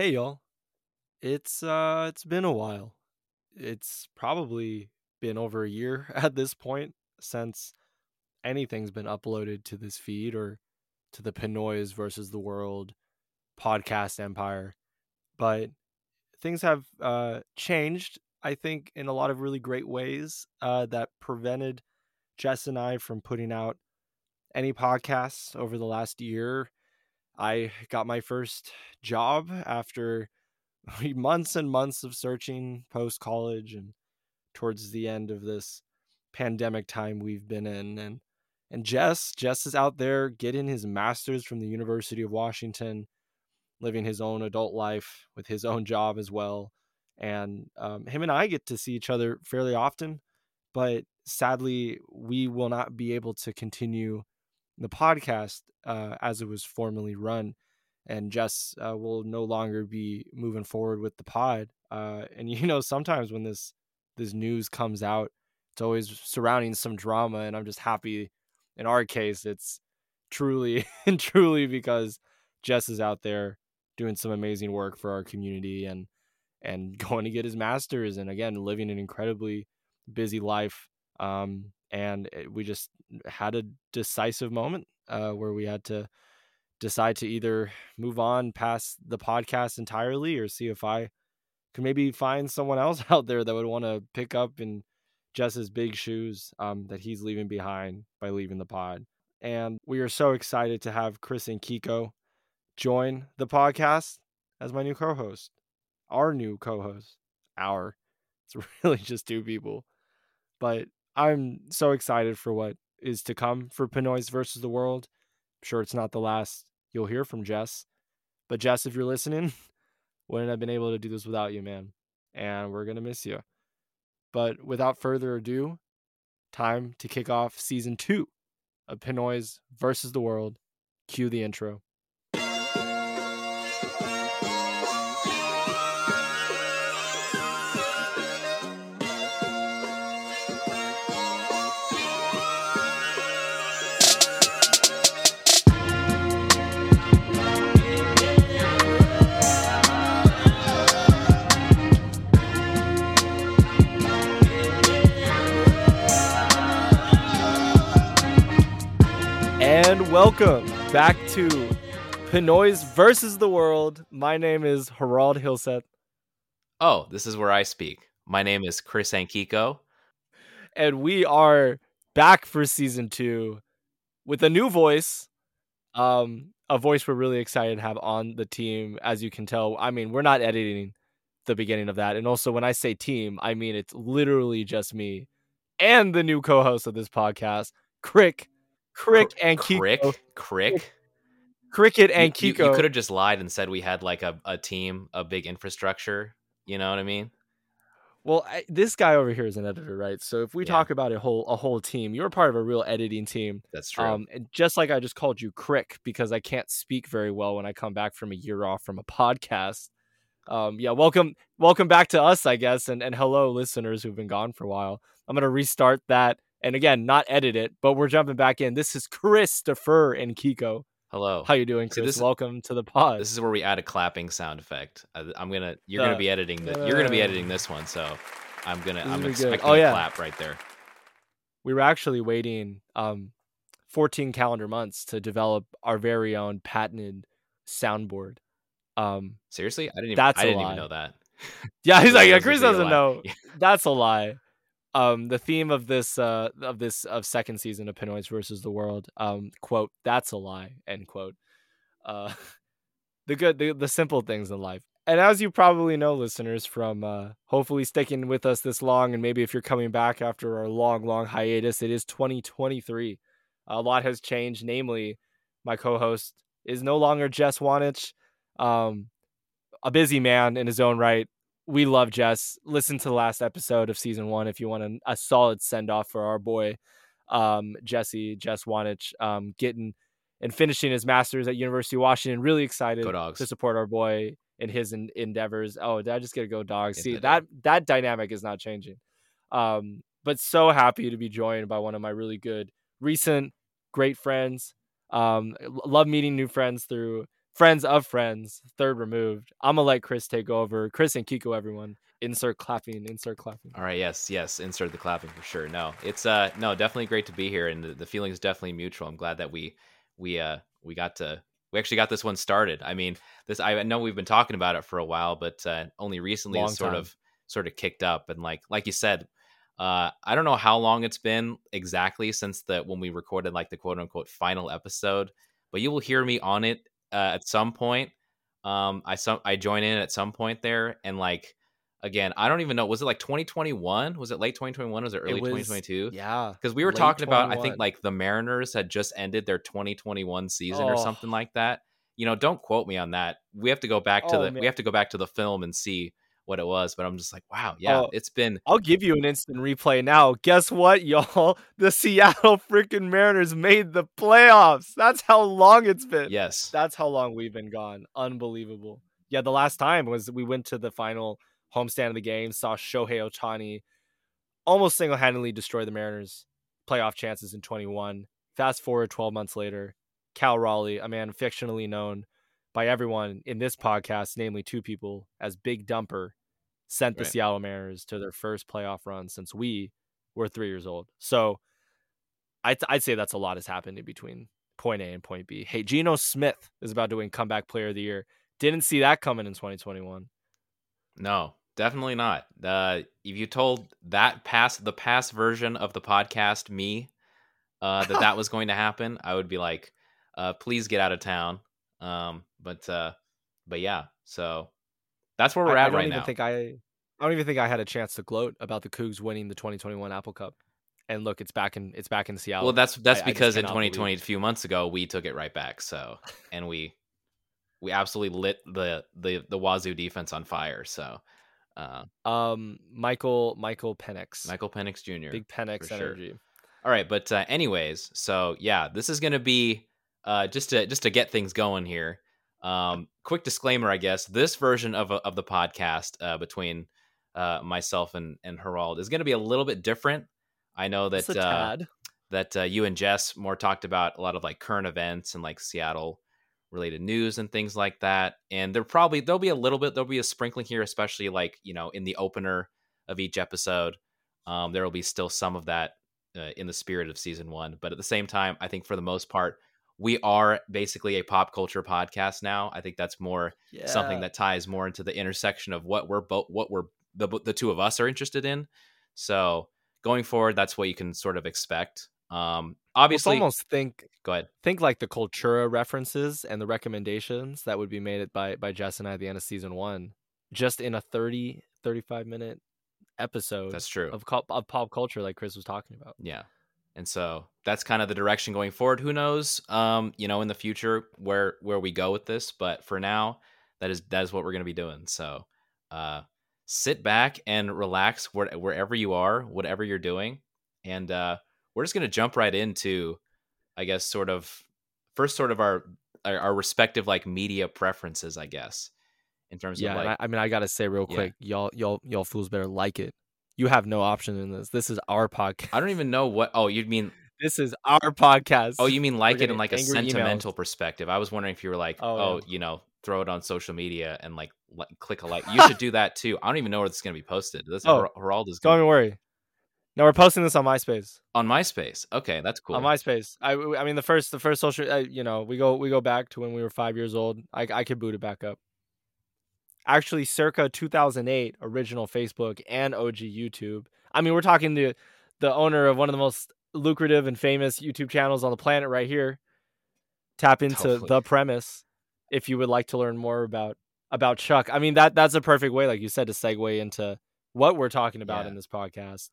Hey y'all. It's uh it's been a while. It's probably been over a year at this point since anything's been uploaded to this feed or to the Pinoys versus the World podcast empire. But things have uh changed, I think, in a lot of really great ways uh that prevented Jess and I from putting out any podcasts over the last year. I got my first job after months and months of searching post college and towards the end of this pandemic time we've been in and and Jess Jess is out there getting his masters from the University of Washington living his own adult life with his own job as well and um, him and I get to see each other fairly often but sadly we will not be able to continue the podcast uh, as it was formerly run and Jess uh, will no longer be moving forward with the pod. Uh, and you know, sometimes when this this news comes out, it's always surrounding some drama, and I'm just happy. In our case, it's truly and truly because Jess is out there doing some amazing work for our community and and going to get his masters, and again, living an incredibly busy life. Um, and it, we just had a decisive moment uh, where we had to decide to either move on past the podcast entirely or see if I could maybe find someone else out there that would want to pick up in Jess's big shoes um, that he's leaving behind by leaving the pod. And we are so excited to have Chris and Kiko join the podcast as my new co host, our new co host. Our. It's really just two people. But I'm so excited for what is to come for Pinoys versus the world. I'm sure it's not the last you'll hear from Jess. But Jess, if you're listening, wouldn't have been able to do this without you, man. And we're gonna miss you. But without further ado, time to kick off season two of Pinoys versus the World. Cue the intro. Welcome back to Pinoys versus the World. My name is Harald Hilset. Oh, this is where I speak. My name is Chris Ankiko. And we are back for season two with a new voice. Um, a voice we're really excited to have on the team. As you can tell, I mean, we're not editing the beginning of that. And also, when I say team, I mean it's literally just me and the new co host of this podcast, Crick. Crick and Crick, Kiko. Crick. Cricket and You, Kiko. could have just lied and said we had like a, a team, a big infrastructure. You know what I mean? Well, I, this guy over here is an editor, right? So if we Yeah. talk about a whole a whole team, you're part of a real editing team. That's true. Um, and just like I just called you Crick because I can't speak very well when I come back from a year off from a podcast. Um, yeah, welcome welcome back to us, I guess, and and hello listeners who've been gone for a while. I'm gonna restart that, and again, not edit it, but we're jumping back in. This is Christopher and Kiko. Hello. How you doing, Chris? this is- welcome to the pod. This is where we add a clapping sound effect. I, I'm gonna. You're The- gonna be editing the. You're gonna be uh, editing this one, so I'm gonna. I'm expecting Oh, a clap right there. we were actually waiting um 14 calendar months to develop our very own patented soundboard. Um Seriously, I didn't. Even, That's I didn't lie. even know that. yeah, he's like, yeah, Chris doesn't know. That's a lie. Um the theme of this uh of this of second season of Pinoys versus the World, um, quote, that's a lie, end quote. Uh the good the, the simple things in life. And as you probably know, listeners, from uh, hopefully sticking with us this long, and maybe if you're coming back after our long, long hiatus, it is 2023. A lot has changed. Namely, my co-host is no longer Jess Wanich, um, a busy man in his own right. We love Jess. Listen to the last episode of season one if you want a, a solid send off for our boy, um, Jesse Jess Wanich, um, getting and finishing his masters at University of Washington. Really excited to support our boy in his en- endeavors. Oh, did I just get to go dogs? Yes, See did. that that dynamic is not changing. Um, but so happy to be joined by one of my really good recent great friends. Um, love meeting new friends through friends of friends, third removed. I'm gonna let Chris take over. Chris and Kiko, everyone, insert clapping, insert clapping. All right, yes, yes, insert the clapping for sure. No, it's uh, no, definitely great to be here, and the, the feeling is definitely mutual. I'm glad that we we uh we got to we actually got this one started. I mean, this I know we've been talking about it for a while, but uh, only recently it's sort time. of sort of kicked up, and like like you said. Uh, I don't know how long it's been exactly since the when we recorded like the quote unquote final episode, but you will hear me on it uh, at some point. Um, I some I join in at some point there, and like again, I don't even know. Was it like 2021? Was it late 2021? Was it early It was- 2022? Yeah, Because we were talking about, I think like the Mariners had just ended their 2021 season or Oh. something like that. You know, don't quote me on that. We have to go back to Oh, the man. we have to go back to the film and see what it was. But I'm just like, wow, yeah, Oh. it's been I'll give you an instant replay now. Guess what, y'all? The Seattle freaking Mariners made the playoffs. That's how long it's been. yes, That's how long we've been gone. Unbelievable. Yeah, the last time was we went to the final homestand of the game, saw Shohei Ohtani almost single handedly destroy the Mariners' playoff chances in 21. Fast forward 12 months later, Cal Raleigh, a man fictionally known by everyone in this podcast, namely two people, as Big Dumper, sent the Right. Seattle Mariners to their first playoff run since we were three years old. So I'd, I'd say that's a lot has happened in between point A and point B. Hey, Geno Smith is about to win comeback player of the year. Didn't see that coming in 2021. no, definitely not. Uh, if you told that past the past version of the podcast me uh, that that was going to happen, I would be like, uh, please get out of town. Um, but uh, but yeah, so that's where we're I, I at don't right even now. think I, I don't even think I had a chance to gloat about the Cougs winning the 2021 Apple Cup. And look, it's back in it's back in Seattle. Well, that's that's I- I because in cannot believe- 2020, a few months ago, we took it right back. So, and we we absolutely lit the the the Wazoo defense on fire. So, uh, um Michael Michael Penix, Michael Penix Jr. big Penix for sure. energy. All right, but uh, anyways, so yeah, this is gonna be uh, just to just to get things going here. Um, quick disclaimer, I guess this version of of the podcast uh, between uh, myself and and Herald is gonna be a little bit different. I know that uh, that uh, you and Jess more talked about a lot of like current events and like Seattle related news and things like that. And there probably there'll be a little bit there'll be a sprinkling here, especially like you know in the opener of each episode. Um, there will be still some of that uh, in the spirit of season one, but at the same time, I think for the most part, we are basically a pop culture podcast now. I think that's more Yeah. something that ties more into the intersection of what we're both what we're the the two of us are interested in. So going forward, that's what you can sort of expect. Um, Let's obviously, almost think go ahead. think like the Cultura references and the recommendations that would be made by by Jess and I at the end of season one, just in a 30, 35 minute episode That's true. of, of pop culture, like Chris was talking about. Yeah. And so that's kind of the direction going forward. Who knows, um, you know, in the future where where we go with this, but for now, that is that is what we're going to be doing. So, uh sit back and relax where, wherever you are, whatever you're doing, and uh we're just going to jump right into I guess sort of first sort of our our, our respective like media preferences, I guess. In terms Yeah, of like I, I mean, I gotta say real Yeah. quick, y'all, y'all, y'all fools better like it. You have no option in this. This is our podcast. I don't even know what Oh, you mean This is our podcast. Oh, you mean like it in like a angry emails. sentimental perspective? I was wondering if you were like, Oh, oh, yeah. you know, throw it on social media and like li- click a like. You should do that too. I don't even know where this is going to be posted. This Oh, Herald is gonna, even worry. No, we're posting this on MySpace. on MySpace. Okay, that's cool. On MySpace. I, I mean, the first, the first social. I, you know, we go, we go back to when we were five years old. I, I could boot it back up. Actually, circa 2008, original Facebook and OG YouTube. I mean, we're talking to the owner of one of the most lucrative and famous YouTube channels on the planet right here. Tap into Totally. the premise if you would like to learn more about about Chuck. I mean that that's a perfect way, like you said, to segue into what we're talking about Yeah. in this podcast.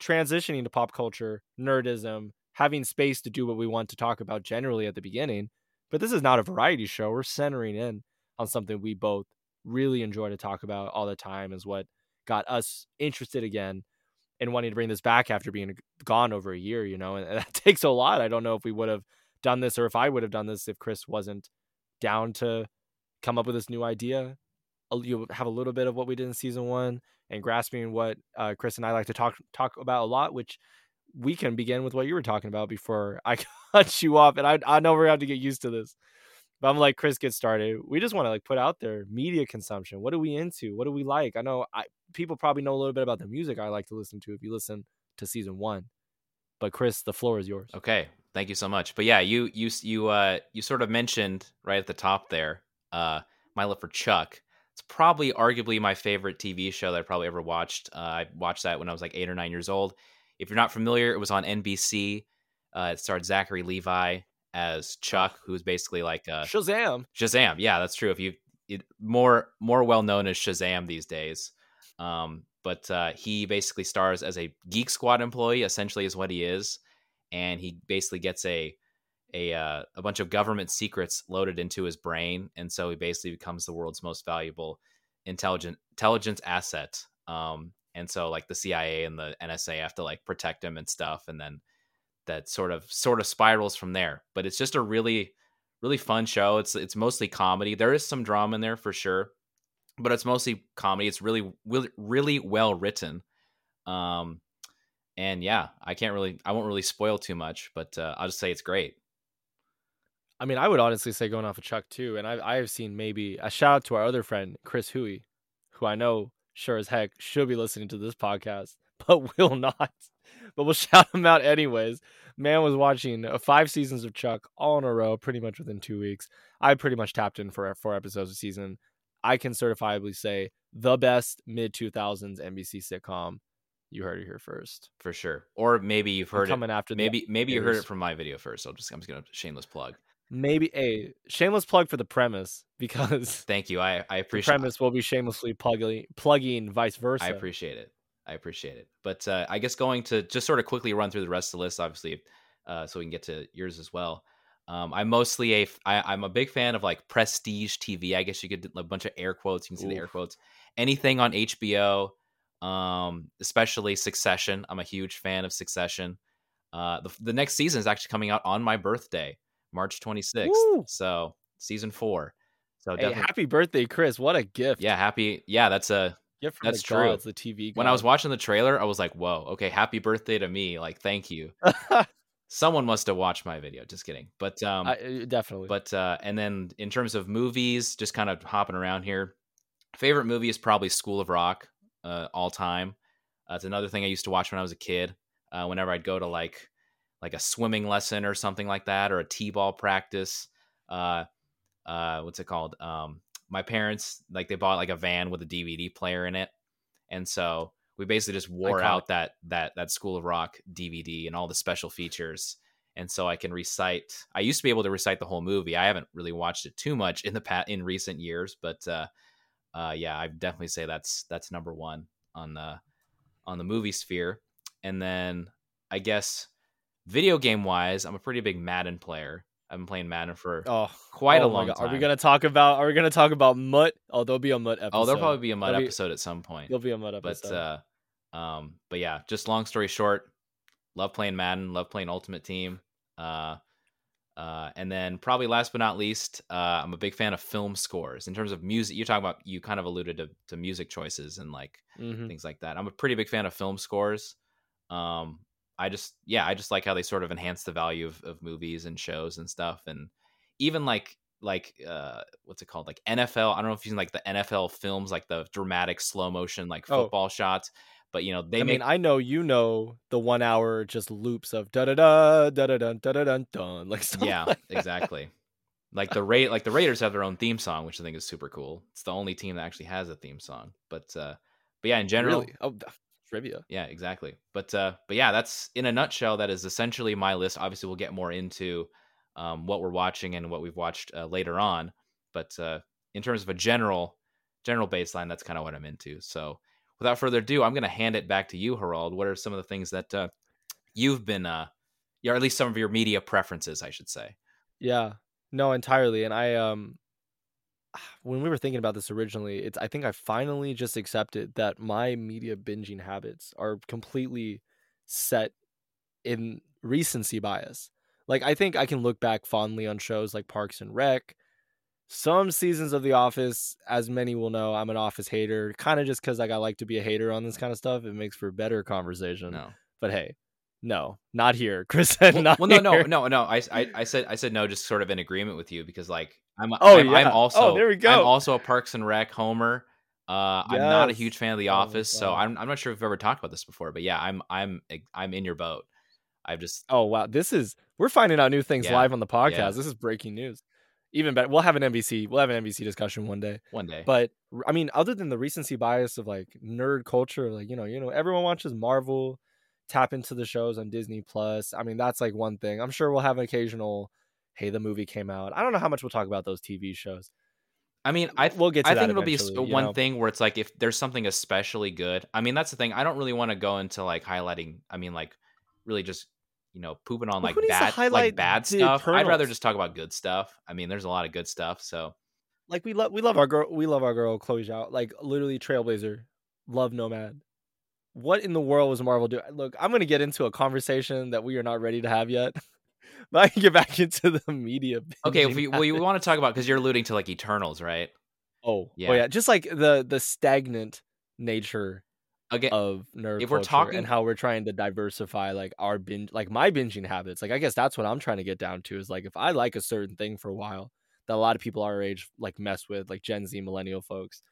Transitioning to pop culture, nerdism, having space to do what we want to talk about generally at the beginning. But this is not a variety show. We're centering in on something we both really enjoy to talk about all the time is what got us interested again and wanting to bring this back after being gone over a year, you know, and that takes a lot. I don't know if we would have done this or if I would have done this if Chris wasn't down to come up with this new idea. You have a little bit of what we did in season one and grasping what uh, Chris and I like to talk talk about a lot, which we can begin with what you were talking about before I cut you off. And I, I know we're going have to get used to this. But I'm like, Chris, get started. We just want to like put out there media consumption. What are we into? What do we like? I know I people probably know a little bit about the music I like to listen to if you listen to season one. But Chris, the floor is yours. Okay, thank you so much. But yeah, you you you uh you sort of mentioned right at the top there, uh, my love for Chuck. It's probably arguably my favorite TV show that I probably ever watched. Uh, I watched that when I was like eight or nine years old. If you're not familiar, it was on NBC. Uh, it starred Zachary Levi as Chuck, who's basically like uh, Shazam. Shazam, yeah, that's true. If you it, more more well known as Shazam these days, um, but uh, he basically stars as a Geek Squad employee. Essentially, is what he is, and he basically gets a a uh, a bunch of government secrets loaded into his brain, and so he basically becomes the world's most valuable intelligent intelligence asset. Um, and so like the CIA and the NSA have to like protect him and stuff, and then that sort of sort of spirals from there. But it's just a really really fun show. It's it's mostly comedy. There is some drama in there for sure, but it's mostly comedy. It's really really really well written. Um and yeah, I can't really I won't really spoil too much, but uh, I'll just say it's great. I mean, I would honestly say going off of Chuck too, and I I have seen maybe a shout out to our other friend Chris Huey, who I know sure as heck should be listening to this podcast, but will not. But we'll shout him out anyways. Man was watching uh, five seasons of Chuck all in a row, pretty much within two weeks. I pretty much tapped in for four episodes a season. I can certifiably say the best mid two thousands NBC sitcom. You heard it here first, for sure. Or maybe you've heard coming it. after. Maybe maybe you heard it from my video first. I'll just I'm just gonna shameless plug. Maybe a shameless plug for the premise because thank you. I I appreciate the premise will be shamelessly plugging plugging vice versa. I appreciate it. I appreciate it. But uh, I guess going to just sort of quickly run through the rest of the list, obviously, uh, so we can get to yours as well. Um, I'm mostly a I, I'm a big fan of like prestige TV. I guess you could a bunch of air quotes. You can see Oof. the air quotes. Anything on HBO, um, especially Succession. I'm a huge fan of Succession. Uh, the, the next season is actually coming out on my birthday. March 26th. Woo! So season four. So hey, happy birthday, Chris! What a gift. Yeah, happy. Yeah, that's a gift from that's the true. Gods, the TV. When I was watching the trailer, I was like, "Whoa, okay, happy birthday to me!" Like, thank you. Someone must have watched my video. Just kidding, but um, I, uh, definitely. But uh, and then in terms of movies, just kind of hopping around here. Favorite movie is probably School of Rock, uh, all time. Uh, it's another thing I used to watch when I was a kid. Uh, whenever I'd go to like like a swimming lesson or something like that, or a t-ball practice. Uh, uh, what's it called? Um, my parents like they bought like a van with a DVD player in it, and so we basically just wore out that that that School of Rock DVD and all the special features. And so I can recite. I used to be able to recite the whole movie. I haven't really watched it too much in the pat in recent years, but uh, uh, yeah, I definitely say that's that's number one on the on the movie sphere. And then I guess Video game wise, I'm a pretty big Madden player. I've been playing Madden for oh, quite oh a long time. Are we gonna talk about? Are we gonna talk about Mutt? Oh, there'll be a Mutt episode. Oh, there'll probably be a Mutt episode at some point. There'll be a Mutt episode. But uh, um, but yeah, just long story short, love playing Madden. Love playing Ultimate Team. Uh, uh, and then probably last but not least, uh, I'm a big fan of film scores. In terms of music, you're talking about you kind of alluded to, to music choices and like mm-hmm. things like that. I'm a pretty big fan of film scores. Um, I just yeah, I just like how they sort of enhance the value of, of movies and shows and stuff, and even like like uh what's it called like NFL. I don't know if you've seen like the NFL films, like the dramatic slow motion like oh. football oh. shots. But you know, they. I make... mean, I know you know the one hour just loops of da da da da da da da da da da like yeah, like exactly. Like the rate, like the Raiders have their own theme song, which I think is super cool. It's the only team that actually has a theme song. But uh but yeah, in general, really? oh, trivia. Yeah, exactly. But uh, but yeah, that's in a nutshell. That is essentially my list. Obviously, we'll get more into um, what we're watching and what we've watched uh, later on. But uh, in terms of a general general baseline, that's kind of what I'm into. So without further ado, I'm going to hand it back to you, Harold. What are some of the things that uh, you've been, uh, or at least some of your media preferences, I should say? Yeah, no, entirely. And I um when we were thinking about this originally, it's I think I finally just accepted that my media binging habits are completely set in recency bias. Like I think I can look back fondly on shows like Parks and Rec, some seasons of The Office, as many will know, I'm an Office hater, kind of just because like I like to be a hater on this kind of stuff. It makes for better conversation. No. But hey, no, not here. Chris said well, not. Well, no, no, no, no. I, I, I said, I said no, just sort of in agreement with you because like I'm Oh, I'm, I'm yeah. Oh, also there we go. I'm also a Parks and Rec homer. Uh, I'm not a huge fan of The Oh Office, so I'm I'm not sure if we've ever talked about this before, but yeah, I'm I'm I'm in your boat. I've just Oh wow, this is we're finding out new things Yeah, live on the podcast. yeah. This is breaking news. Even better, we'll have an NBC. We'll have an NBC discussion one day. one day. But I mean, other than the recency bias of like nerd culture, like you know, you know, everyone watches Marvel. Tap into the shows on Disney Plus. I mean, that's like one thing. I'm sure we'll have an occasional. Hey, the movie came out. I don't know how much we'll talk about those TV shows. I mean, I we'll get to I think it'll be s- eventually, you one know? thing where it's like if there's something especially good. I mean, that's the thing. I don't really want to go into like highlighting. I mean, like really just you know pooping on like who needs to bad like bad stuff. I'd rather just talk about good stuff. I mean, there's a lot of good stuff. So Like we love we love our girl we love our girl Chloe Zhao. Like literally Trailblazer, love Nomad. What in the world was Marvel doing? Look, I'm gonna get into a conversation that we are not ready to have yet. I can get back into the media. okay, we, well, you want to talk about because you're alluding to like Eternals, right? Oh, oh Yeah. oh yeah, just like the the stagnant nature Again, of nerd if we're talking- and how we're trying to diversify like our binge like my binging habits. Like I guess that's what I'm trying to get down to is like if I like a certain thing for a while that a lot of people our age like mess with, like Gen Z millennial folks.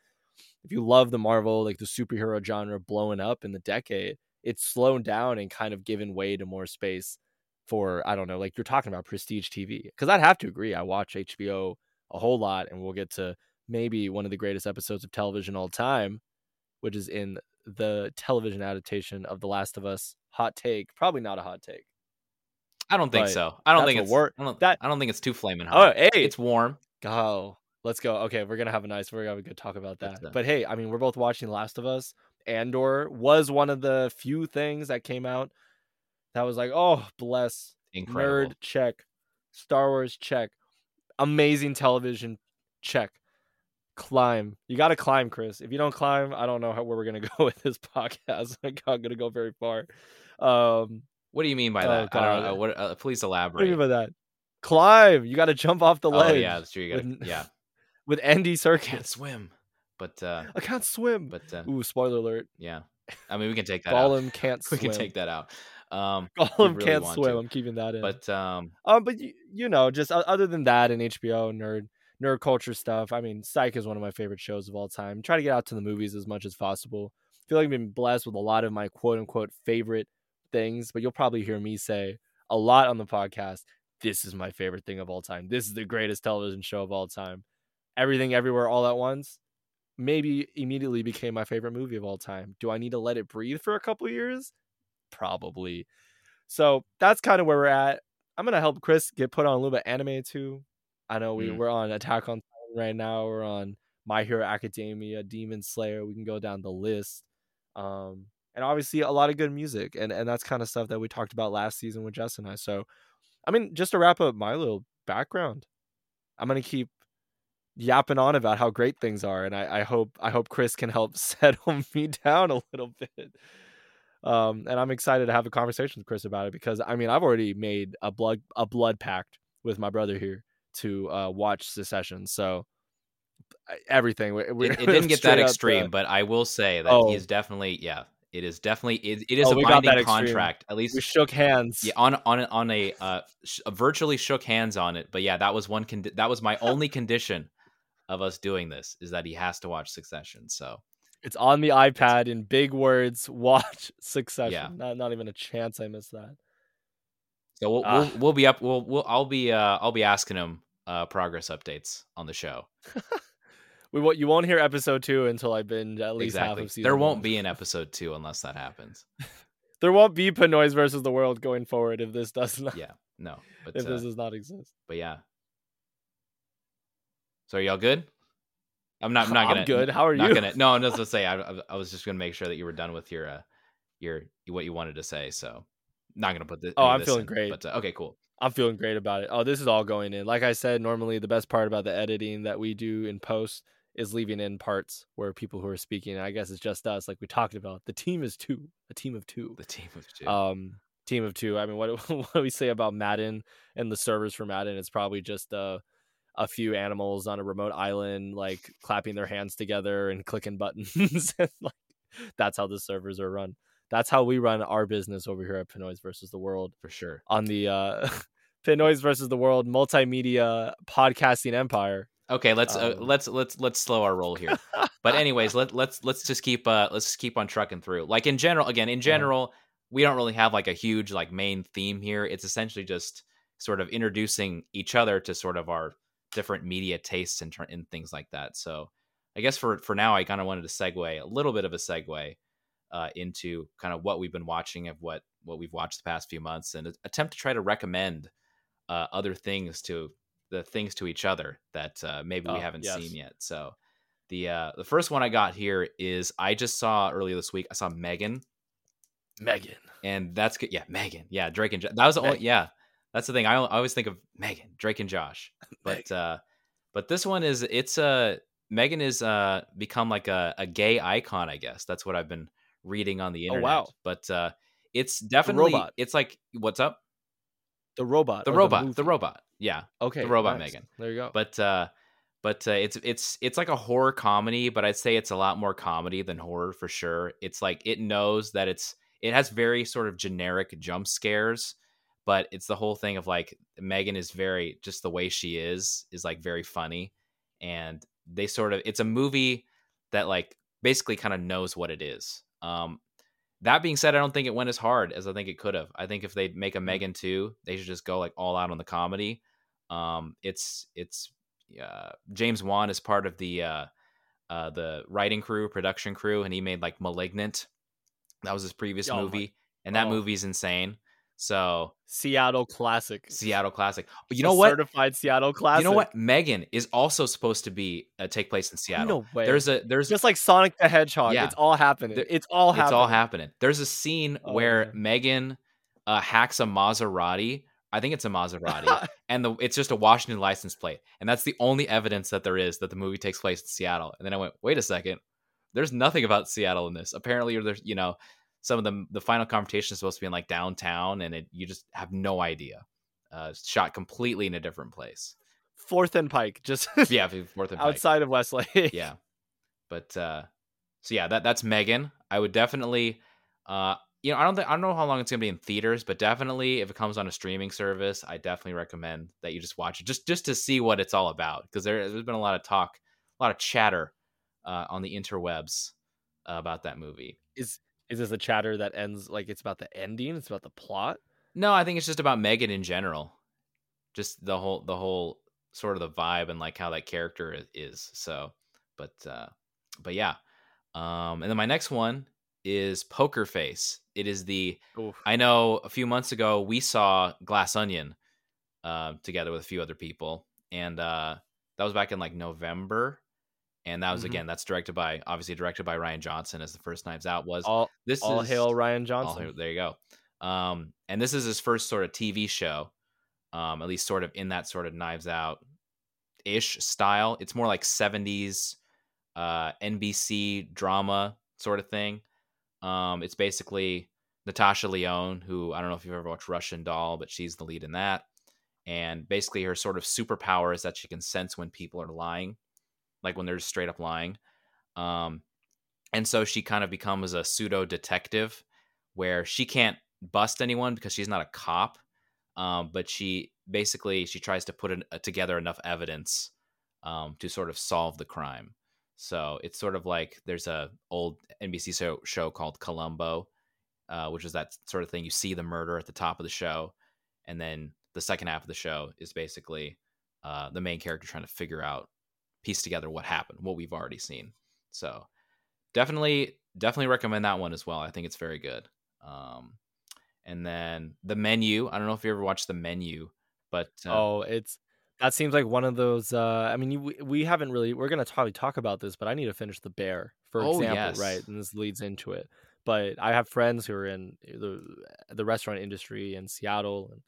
If you love the Marvel, like the superhero genre blowing up in the decade, it's slowed down and kind of given way to more space for I don't know, like you're talking about prestige TV. Because I'd have to agree, I watch HBO a whole lot, and we'll get to maybe one of the greatest episodes of television all time, which is in the television adaptation of The Last of Us. Hot take, probably not a hot take. I don't think so. I don't think it's we're- I don't, that- I don't think it's too flaming Oh, hey, It's warm. go. Let's go. Okay, we're gonna have a nice. We're gonna have a good talk about that. But hey, I mean, we're both watching The Last of Us. Andor was one of the few things that came out that was like, oh, bless Incredible. Nerd check. Star Wars check. Amazing television check. Climb. You got to climb, Chris. If you don't climb, I don't know how, where we're gonna go with this podcast. I'm not gonna go very far. Um, What do you mean by Oh, that? I don't know. What, uh, please elaborate. what do you mean by that? Climb. You got to jump off the oh ledge. yeah, that's true. You gotta, with- yeah, With Andy Serkis. can't swim, but uh, I can't swim. but uh, Ooh, spoiler alert. yeah. I mean, we can take that out. Gollum can't We swim. can take that out. Um, Gollum really can't swim. to. I'm keeping that in. but um, Um, but you, you know, just other than that and HBO nerd nerd culture stuff, I mean, Psych is one of my favorite shows of all time. Try to get out to the movies as much as possible. feel like I've been blessed with a lot of my quote unquote favorite things, but you'll probably hear me say a lot on the podcast. This is my favorite thing of all time. This is the greatest television show of all time. Everything, everywhere, all at once. Maybe immediately became my favorite movie of all time. Do I need to let it breathe for a couple years? Probably. So that's kind of where we're at. I'm gonna help Chris get put on a little bit of anime too. I know we, Mm. we're on Attack on Titan right now. We're on My Hero Academia, Demon Slayer. We can go down the list. Um, and obviously a lot of good music, and and that's kind of stuff that we talked about last season with Jess and I. So, I mean, just to wrap up my little background, I'm gonna keep yapping on about how great things are, and I, I hope I hope Chris can help settle me down a little bit. Um, and I'm excited to have a conversation with Chris about it because I mean I've already made a blood a blood pact with my brother here to uh, watch Succession. So everything we- we- it, it didn't get that extreme, uh, but I will say that Oh. he's definitely yeah. It is definitely it, it is Oh, a we got that binding contract. At least we shook hands. yeah, on on a- on a uh, sh- virtually shook hands on it. But yeah, that was one. Condi- that was my only condition of us doing this is that he has to watch Succession. So It's on the iPad in big words. Watch Succession. Yeah. Not not even a chance I missed that. so we'll Ah. we'll, we'll be up. We'll, we'll I'll be uh I'll be asking him uh progress updates on the show. We won't, you won't hear episode two until I binge at least half of season. There won't one. be an episode two unless that happens. There won't be Pinoy's versus the world going forward if this does not. Yeah. No. But if uh, this does not exist. but yeah. So are y'all good? I'm not. I'm not gonna. I'm gonna. good. How are not you? gonna. No, no. Let's say I, I- I was just gonna make sure that you were done with your, uh, your what you wanted to say. So, not gonna put this. Oh, I'm this feeling in, great. But uh, okay, cool. I'm feeling great about it. Oh, this is all going in. Like I said, normally the best part about the editing that we do in post is leaving in parts where people who are speaking. I guess it's just us, like we talked about. The team is two, a team of two. The team of two. Um, team of two. I mean, what what do we say about Madden and the servers for Madden? It's probably just uh, a few animals on a remote island, like clapping their hands together and clicking buttons, and like that's how the servers are run. That's how we run our business over here at Pinoy's versus the World for sure. on the uh Pinoy's versus the world multimedia podcasting empire. Okay, let's uh, Um, let's let's let's slow our roll here. But anyways, let let's let's just keep uh let's just keep on trucking through. Like in general, again, in general, we don't really have like a huge like main theme here. It's essentially just sort of introducing each other to sort of our different media tastes and, and things like that. So I guess for for now, I kind of wanted to segue a little bit of a segue uh, into kind of what we've been watching of what what we've watched the past few months and attempt to try to recommend uh, other things to the things to each other that uh, maybe we Oh, haven't yes. seen yet. So the uh, the first one I got here is I just saw earlier this week. I saw Megan, Megan. and that's good. Yeah, Megan. Yeah, Drake and jo- that was the only. Yeah, that's the thing. I, I always think of Megan, Drake and Josh, but uh, but this one is it's uh Megan is uh become like a, a gay icon. I guess that's what I've been reading on the Oh, internet. wow. But uh, it's definitely robot. it's like what's up The robot. the robot the, movie. robot yeah Okay. the robot nice. Megan. There you go. but uh but uh, it's it's it's like a horror comedy but i'd say it's a lot more comedy than horror for sure it's like it knows that it's it has very sort of generic jump scares but it's the whole thing of like megan is very just the way she is is like very funny and they sort of it's a movie that like basically kind of knows what it is um that being said i don't think it went as hard as i think it could have i think if they make a megan 2 they should just go like all out on the comedy um it's it's uh, James Wan is part of the uh, uh, the writing crew, production crew, and he made like *Malignant*. That was his previous Oh my- movie, and that oh. movie's insane. So Seattle classic. Seattle classic. You know what? Certified Seattle classic. You know what? Megan is also supposed to be uh, take place in Seattle. No way. There's a there's just like Sonic the Hedgehog. Yeah. It's all happening. There- it's all happening. it's all happening. There's a scene Oh, where man. Megan uh, hacks a Maserati. I think it's a Maserati, and the it's just a Washington license plate, and that's the only evidence that there is that the movie takes place in Seattle. And then I went, wait a second, there's nothing about Seattle in this. Apparently, there's you know some of the the final confrontation is supposed to be in like downtown, and it you just have no idea. Uh, it's shot completely in a different place. Fourth and Pike, just Yeah, Fourth and Pike. outside of Westlake. yeah but uh so yeah that that's megan i would definitely uh you know i don't think i don't know how long it's gonna be in theaters but definitely if it comes on a streaming service i definitely recommend that you just watch it just just to see what it's all about because there, there's been a lot of talk a lot of chatter uh on the interwebs uh, about that movie Is is this a chatter that ends like it's about the ending? It's about the plot. no i think it's just about megan in general just the whole the whole sort of the vibe and like how that character is so but uh but yeah um and then my next one is poker face it is the Oof. i know a few months ago we saw glass onion uh, together with a few other people and uh that was back in like november and that was Mhm. again that's directed by obviously directed by rian johnson as the first knives out was. All this all is hail Rian Johnson. hail- there you go. Um and this is his first sort of tv show um at least sort of in that sort of knives out ish style. It's more like 70s uh nbc drama sort of thing. Um it's basically natasha lyonne who i don't know if you've ever watched russian doll but she's the lead in that. And basically her sort of superpower is that she can sense when people are lying like when they're just straight up lying. Um and so she kind of becomes a pseudo detective where she can't bust anyone because she's not a cop um, but she basically she tries to put an, uh, together enough evidence um, to sort of solve the crime. So it's sort of like there's a old nbc show, show called columbo uh, which is that sort of thing. You see the murder at the top of the show and then the second half of the show is basically uh, the main character trying to figure out piece together what happened what we've already seen so definitely definitely recommend that one as well i think it's very good um and then the menu i don't know if you ever watched the menu but uh, Oh, it's that seems like one of those. Uh, I mean, you, we, we haven't really. We're gonna probably talk about this, but I need to finish the Bear, for Oh, example, yes. right? And this leads into it. But I have friends who are in the the restaurant industry in Seattle, and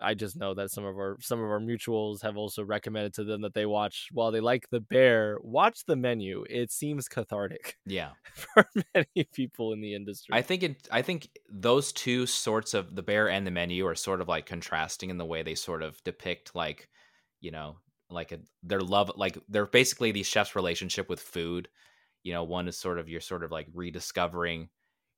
I just know that some of our some of our mutuals have also recommended to them that they watch while they like the Bear, watch the menu. It seems cathartic yeah for many people in the industry. i think it i think those two sorts of the bear and the menu are sort of like contrasting in the way they sort of depict like you know like a, their love like they're basically these chefs relationship with food you know one is sort of you're sort of like rediscovering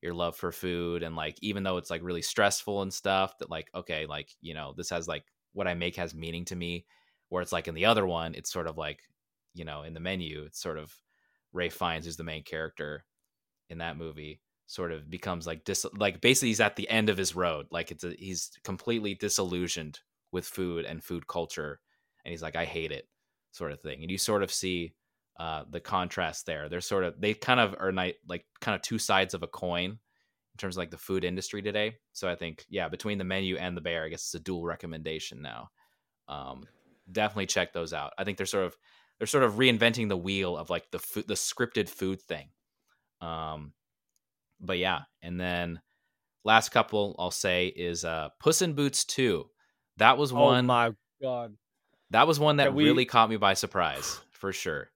your love for food and like even though it's like really stressful and stuff that like okay like you know this has like what I make has meaning to me. Where it's like in the other one, it's sort of like, you know, in the menu, it's sort of Ralph Fiennes, who's the main character in that movie, sort of becomes like dis like basically he's at the end of his road. Like it's a, he's completely disillusioned with food and food culture, and he's like, I hate it, sort of thing. And you sort of see uh, the contrast there. They're sort of they kind of are like kind of two sides of a coin in terms of like the food industry today. So I think yeah, between the menu and the bear, I guess it's a dual recommendation now. Um, definitely check those out. I think they're sort of they're sort of reinventing the wheel of like the food, the scripted food thing. Um, but yeah, and then last couple I'll say is uh, Puss in Boots two. That was Oh one. my god. That was one that we- really caught me by surprise for sure.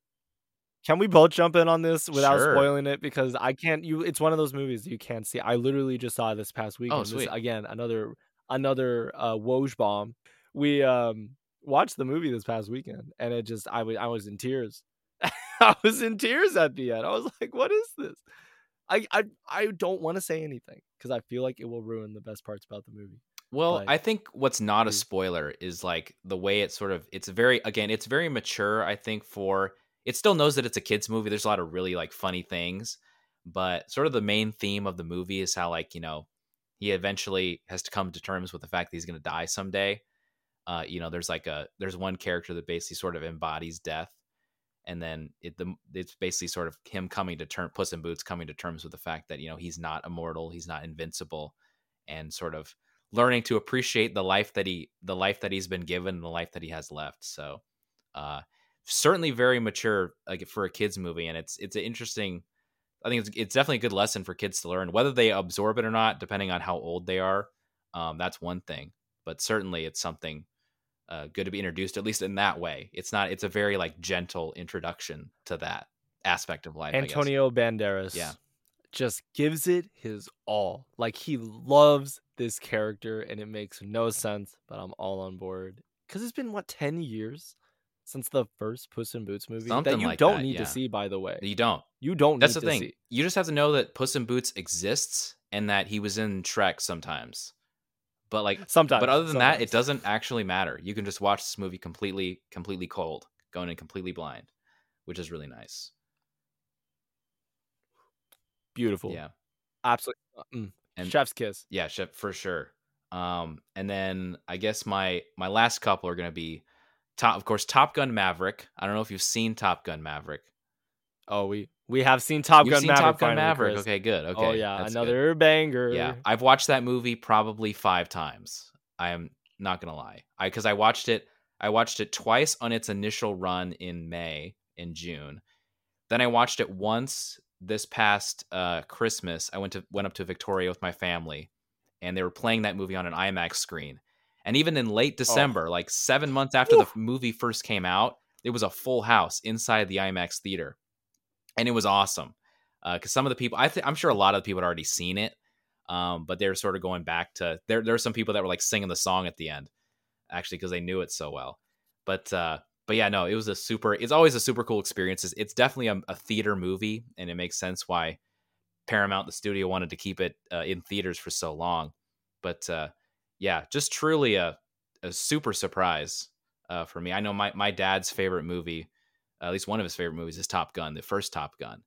Can we both jump in on this without Sure. spoiling it? Because I can't. You, it's one of those movies you can't see. I literally just saw this past week. Oh, This, sweet. again, another another uh, Woj bomb. We um watched the movie this past weekend, and it just I was I was in tears. I was in tears at the end. I was like, "What is this?" I I I don't want to say anything because I feel like it will ruin the best parts about the movie. Well, But- I think what's not a spoiler is like the way it sort of it's very again, it's very mature, I think for it still knows that it's a kids movie. There's a lot of really like funny things, but sort of the main theme of the movie is how like, you know, he eventually has to come to terms with the fact that he's going to die someday. Uh, you know, there's like a there's one character that basically sort of embodies death and then it the it's basically sort of him coming to term Puss in Boots coming to terms with the fact that, you know, he's not immortal, he's not invincible and sort of learning to appreciate the life that he the life that he's been given and the life that he has left so uh certainly very mature like for a kids movie and it's it's an interesting i think it's it's definitely a good lesson for kids to learn whether they absorb it or not depending on how old they are um that's one thing but certainly it's something uh good to be introduced at least in that way it's not it's a very like gentle introduction to that aspect of life Antonio Banderas Yeah. just gives it his all. Like he loves this character and it makes no sense, but I'm all on board. Cuz it's been what 10 years since the first Puss in Boots movie Something that you like don't that, need yeah. to see by the way. you don't You don't That's need the to thing. see. You just have to know that Puss in Boots exists and that he was in Shrek sometimes. But like Sometimes. but other than that, it doesn't actually matter. You can just watch this movie completely completely cold, going in completely blind, which is really nice. beautiful. Yeah. Absolutely. Mm. And Chef's kiss. yeah, shit, for sure. Um and then I guess my my last couple are going to be top of course Top Gun Maverick. I don't know if you've seen Top Gun Maverick. Oh, we we have seen Top You've Gun seen Maverick. Top Gun finally, Maverick. Chris. Okay, good. Okay. oh yeah, that's good. another banger. Yeah, I've watched that movie probably five times. I am not gonna lie, I because I watched it. I watched it twice on its initial run in May in June. Then I watched it once this past uh, Christmas. I went to went up to Victoria with my family, and they were playing that movie on an IMAX screen. And even in late December, like seven months after the movie first came out, it was a full house inside the IMAX theater, and it was awesome. Because some of the people, I th- I'm sure a lot of the people had already seen it, um, but they're sort of going back to there. There were some people that were like singing the song at the end, actually, because they knew it so well. But uh, but yeah, no, it was a super. It's always a super cool experience. It's, it's definitely a, a theater movie, and it makes sense why Paramount, the studio, wanted to keep it uh, in theaters for so long. But uh, yeah, just truly a a super surprise uh, for me. I know my my dad's favorite movie, at least one of his favorite movies, is Top Gun, the first Top Gun.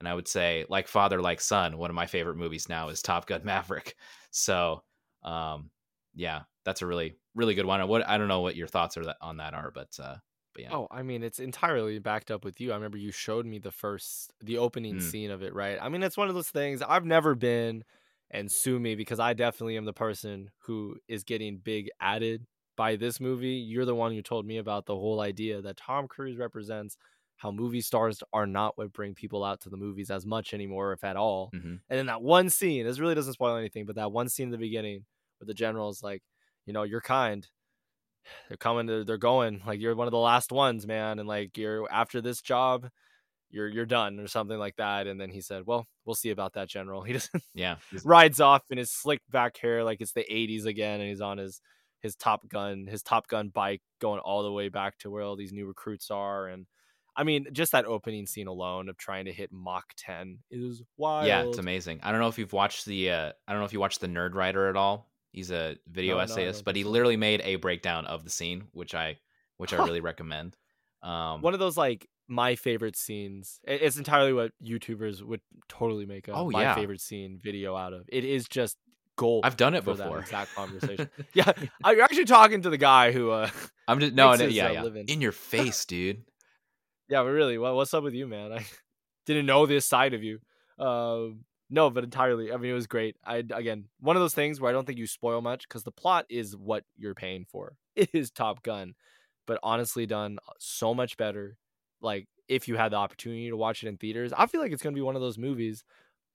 And I would say, like father, like son, one of my favorite movies now is Top Gun Maverick. So, um, yeah, that's a really, really good one. What I don't know what your thoughts are on that are, but uh, but yeah, Oh, I mean, it's entirely backed up with you. I remember you showed me the first, the opening Mm. scene of it, right? I mean, it's one of those things I've never been, and sue me because I definitely am the person who is getting big added by this movie. You're the one who told me about the whole idea that Tom Cruise represents how movie stars are not what bring people out to the movies as much anymore, if at all. hmm And then that one scene, this really doesn't spoil anything, but that one scene in the beginning where the general's like, you know, you're kind. They're coming to, they're going. Like you're one of the last ones, man. And like you're after this job, you're you're done or something like that. And then he said, Well, we'll see about that, General. He just yeah, rides off in his slicked back hair like it's the 80s again, and he's on his his Top Gun, his Top Gun bike going all the way back to where all these new recruits are. And I mean, just that opening scene alone of trying to hit Mach 10 is wild. yeah, it's amazing. I don't know if you've watched the, uh, I don't know if you watched the Nerdwriter at all. He's a video No, no, essayist, don't but he literally made a breakdown of the scene, which I which I really recommend. Um, One of those like my favorite scenes. It's entirely what YouTubers would totally make a Oh, my yeah. favorite scene video out of. It is just gold. I've done it before. exact conversation. yeah, uh, you're actually talking to the guy who. uh I'm just no, no his, yeah, uh, yeah. living. In your face, dude. Yeah, but really, what, what's up with you, man? I didn't know this side of you. Um, no, but entirely. I mean, it was great. I again, one of those things where I don't think you spoil much because the plot is what you're paying for. It is Top Gun, but honestly done so much better. Like if you had the opportunity to watch it in theaters, I feel like it's gonna be one of those movies.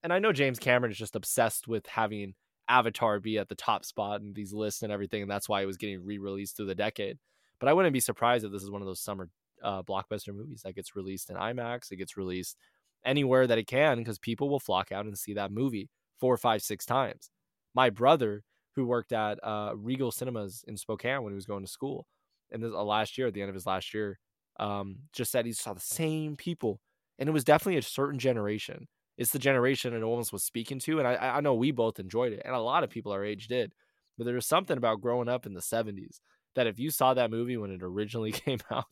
And I know James Cameron is just obsessed with having Avatar be at the top spot in these lists and everything, and that's why it was getting re-released through the decade. But I wouldn't be surprised if this is one of those summer uh, blockbuster movies that gets released in IMAX. It gets released anywhere that it can because people will flock out and see that movie four, five, six times. My brother, who worked at uh, Regal Cinemas in Spokane when he was going to school, and this uh, last year, at the end of his last year, um, just said he saw the same people, and it was definitely a certain generation. It's the generation it almost was speaking to, and I, I know we both enjoyed it, and a lot of people our age did. But there was something about growing up in the '70s that if you saw that movie when it originally came out,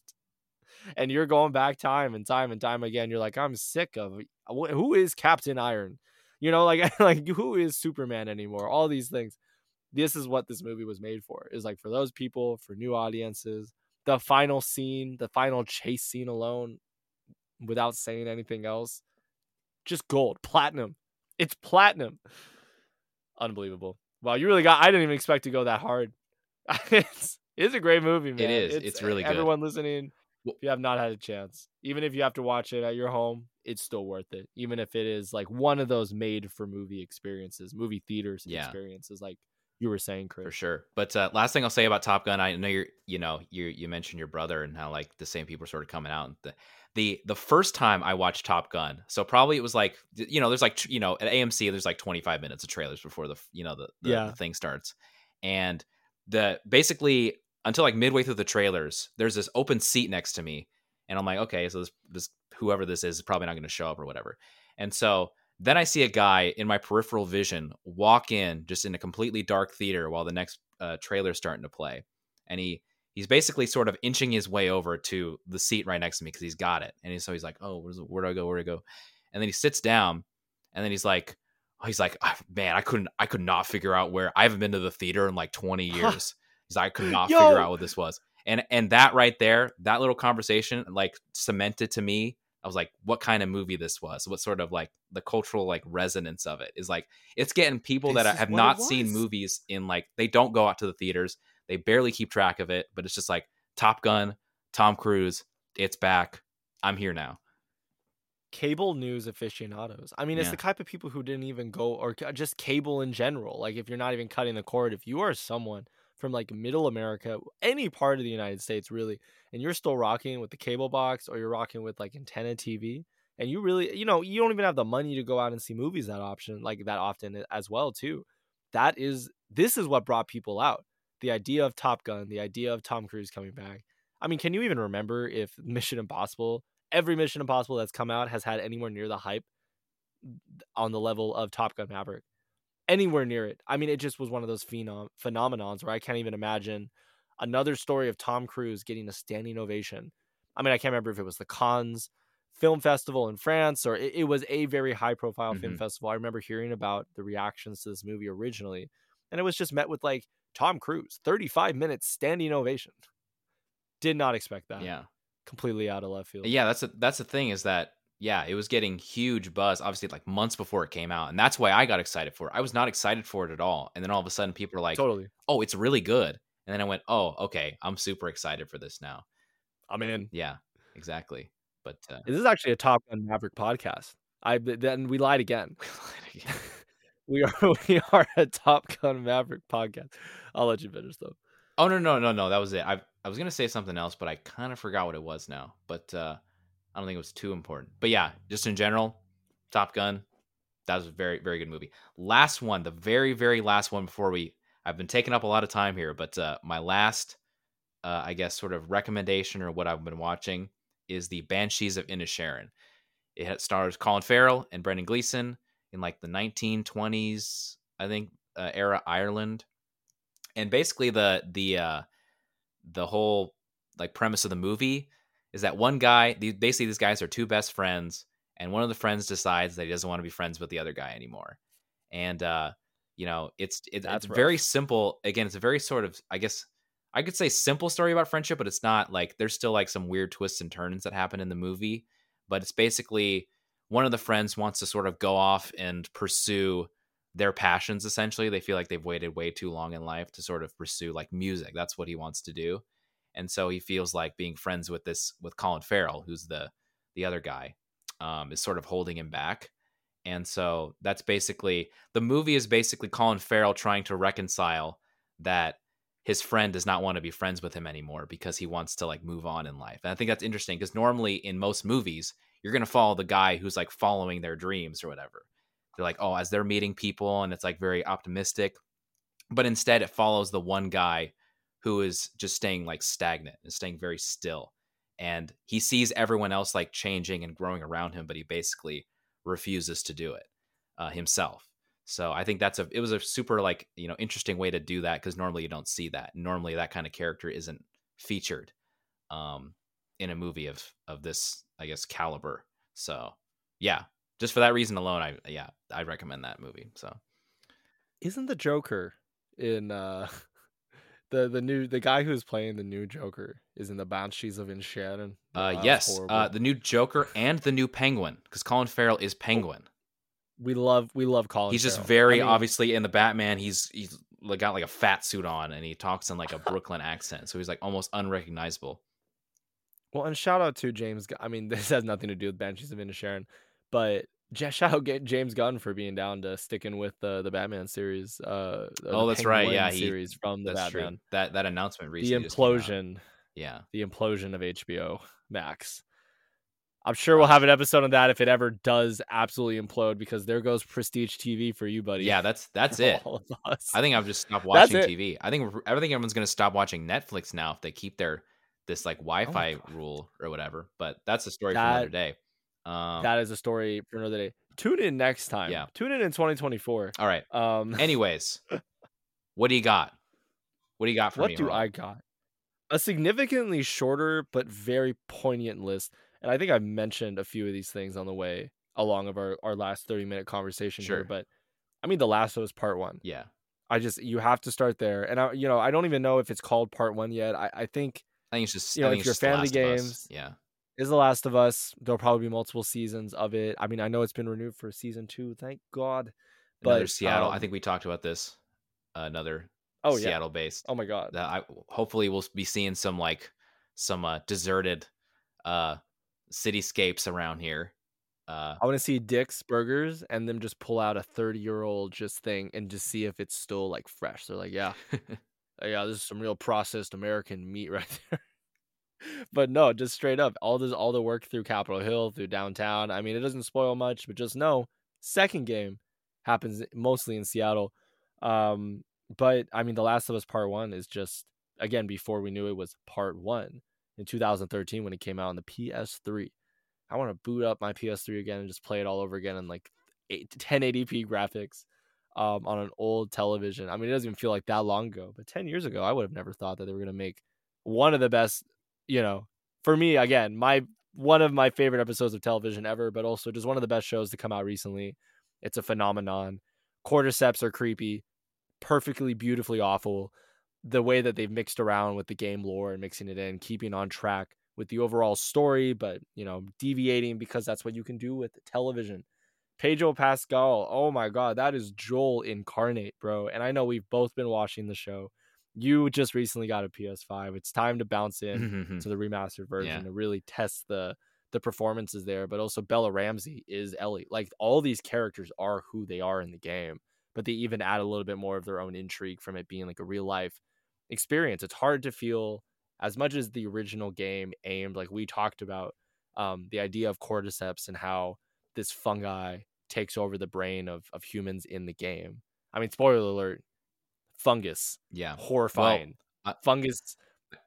and you're going back time and time and time again, you're like, I'm sick of who is Captain Iron, you know, like like who is Superman anymore? All these things. This is what this movie was made for. Is like for those people, for new audiences. The final scene, the final chase scene alone, without saying anything else, just gold, platinum. It's platinum. Unbelievable. Wow, you really got. I didn't even expect to go that hard. it's it's a great movie, man. is. It's really good. Everyone listening, if you have not had a chance, even if you have to watch it at your home, it's still worth it. Even if it is like one of those made for movie experiences, movie theaters Yeah. experiences, like you were saying, Chris. for sure. But uh, last thing I'll say about Top Gun, I know you're, you know, you you mentioned your brother and how like the same people are sort of coming out. The the the first time I watched Top Gun, so probably it was like, you know, there's like, you know, at AMC there's like 25 minutes of trailers before the, you know, the the, Yeah. the thing starts, and the basically until like midway through the trailers, there's this open seat next to me, and I'm like, okay, so this this whoever this is is probably not going to show up or whatever, and so then I see a guy in my peripheral vision walk in just in a completely dark theater while the next uh, trailer's starting to play, and he he's basically sort of inching his way over to the seat right next to me because he's got it, and so he's like, oh, where's, where do I go? Where do I go? And then he sits down, and then he's like, oh, he's like, "Ah, man, I couldn't, I could not figure out where. I haven't been to the theater in like twenty years. he's like, I could not Yo! figure out what this was, and and that right there, that little conversation, like cemented to me I was like, what kind of movie this was? What sort of like the cultural like resonance of it is like it's getting people This that have not seen movies in like they don't go out to the theaters. They barely keep track of it, but it's just like Top Gun, Tom Cruise, it's back. I'm here now. cable news aficionados. I mean, it's Yeah. the type of people who didn't even go or just cable in general. Like if you're not even cutting the cord, if you are someone from like middle America, any part of the United States really, and you're still rocking with the cable box or you're rocking with like antenna TV and you really, you know, you don't even have the money to go out and see movies that option like that often eh, as well too. That is this is what brought people out. The idea of Top Gun, the idea of Tom Cruise coming back. I mean, can you even remember if Mission Impossible every Mission Impossible that's come out has had anywhere near the hype on the level of Top Gun Maverick. Anywhere near it. I mean, it just was one of those phenom- phenomenons where I can't even imagine another story of Tom Cruise getting a standing ovation. I mean, I can't remember if it was the Cannes Film Festival in France or it, it was a very high profile film Mhm. festival. I remember hearing about the reactions to this movie originally, and it was just met with like Tom Cruise, 35 minutes standing ovation. Did not expect that. Yeah. Completely out of left field. Yeah, that's a, that's the thing is that yeah, it was getting huge buzz obviously like months before it came out, and that's why I got excited for it. I was not excited for it at all, and then all of a sudden people are like, totally. "Oh, it's really good," and then I went, "Oh, okay, I'm super excited for this now." I'm in. Yeah, exactly. But uh, This is actually a Top Gun Maverick podcast. I then we lied again. we are we are a Top Gun Maverick podcast. I'll let you finish though. oh no no no no that was it. I I was gonna say something else, but I kind of forgot what it was now. But uh, I don't think it was too important. But yeah, just in general, Top Gun. That was a very very good movie. Last one, the very very last one before we. I've been taking up a lot of time here, but uh, my last, uh, I guess, sort of recommendation or what I've been watching is the Banshees of Inisherin. It stars Colin Farrell and Brendan Gleeson in like the 1920s, I think, uh, era Ireland. and basically the the uh the whole like premise of the movie is that one guy basically these guys are two best friends and one of the friends decides that he doesn't want to be friends with the other guy anymore. And uh you know it's it, it's very simple again it's a very sort of i guess i could say simple story about friendship but it's not like there's still like some weird twists and turns that happen in the movie but it's basically one of the friends wants to sort of go off and pursue their passions essentially. They feel like they've waited way too long in life to sort of pursue like music. That's what he wants to do and so he feels like being friends with this with colin farrell who's the the other guy um, is sort of holding him back. And so that's basically the movie is basically colin farrell trying to reconcile that his friend does not want to be friends with him anymore because he wants to like move on in life. And i think that's interesting because normally in most movies you're going to follow the guy who's like following their dreams or whatever. They're like oh as they're meeting people and it's like very optimistic. But instead it follows the one guy who is just staying like stagnant and staying very still and he sees everyone else like changing and growing around him but he basically refuses to do it uh, himself. So i think that's a it was a super like you know interesting way to do that because normally you don't see that. Normally that kind of character isn't featured um in a movie of of this i guess caliber. So yeah just for that reason alone i yeah i recommend that movie so. Isn't the Joker in uh the the new the guy who's playing the new Joker is in the Banshees of Inisherin? uh yes uh the new joker and the new penguin because colin farrell is penguin we love we love Colin. he's just Farrell. very I mean, obviously in the batman he's he's like, got like a fat suit on and he talks in like a brooklyn accent so he's like almost unrecognizable Well, and shout out to James. I mean, this has nothing to do with Banshees of Inisherin, but shout out James Gunn for being down to sticking with the the Batman series. Uh, Oh, the that's right, yeah, he- series from the Batman. true that that announcement The recently out. implosion, yeah the implosion of HBO Max. I'm sure we'll have an episode on that if it ever does absolutely implode, because there goes Prestige TV for you, buddy. yeah that's that's it All of us. I think I've just stopped watching. TV. I think I think everyone's gonna stop watching Netflix now if they keep their this like Wi-Fi Oh rule or whatever. But that's a story for another day. Um, that is a story for another day. Tune in next time. Yeah. Tune in in 2024. all right. Um, Anyways, what do you got? What do you got for what me? do Harold? I got? A significantly shorter but very poignant list. And I think I mentioned a few of these things on the way along of our, our last 30 minute conversation Sure. here. But I mean, The Last of Us Part One. Yeah, I just, you have to start there. And I, you know, I don't even know if it's called Part One yet. I, I think I think it's just You know, if it's you're a just The fan of the Last Us. games, Yeah, is The Last of Us. There'll probably be multiple seasons of it. I mean, I know it's been renewed for season two. Thank God. another But, Seattle. I um, think we talked about this. another Oh, yeah. Seattle based. Oh, my God. that I hopefully we'll be seeing some like some uh, deserted uh cityscapes around here. Uh I want to see Dick's Burgers and them just pull out a 30 year old just thing and just see if it's still like fresh. They're like, yeah, uh, yeah, this is some real processed American meat right there. But no, just straight up, all this, all the work through Capitol Hill, through downtown. I mean, it doesn't spoil much, but just know, second game happens mostly in Seattle. Um, but I mean, The Last of Us Part One is just again before we knew it was Part One in 2013 when it came out on the PS3. I want to boot up my PS3 again and just play it all over again in like 1080p graphics um, on an old television. I mean, it doesn't even feel like that long ago, but 10 years ago, I would have never thought that they were going to make one of the best, you know, for me, again, my one of my favorite episodes of television ever, but also just one of the best shows to come out recently. It's a phenomenon. Cordyceps are creepy, perfectly, beautifully awful. The way that they've mixed around with the game lore and mixing it in, keeping on track with the overall story, but you know, deviating because that's what you can do with television. Pedro Pascal, oh my god, that is Joel incarnate, bro. And I know we've both been watching the show. You just recently got a PS5. It's time to bounce in to the remastered version Yeah. to really test the the performances there. But also Bella Ramsey is Ellie. Like all these characters are who they are in the game, but they even add a little bit more of their own intrigue from it being like a real life experience. It's hard to feel as much as the original game aimed, like we talked about, um, the idea of cordyceps and how this fungi takes over the brain of of humans in the game. I mean, spoiler alert, fungus, yeah. horrifying. I- fungus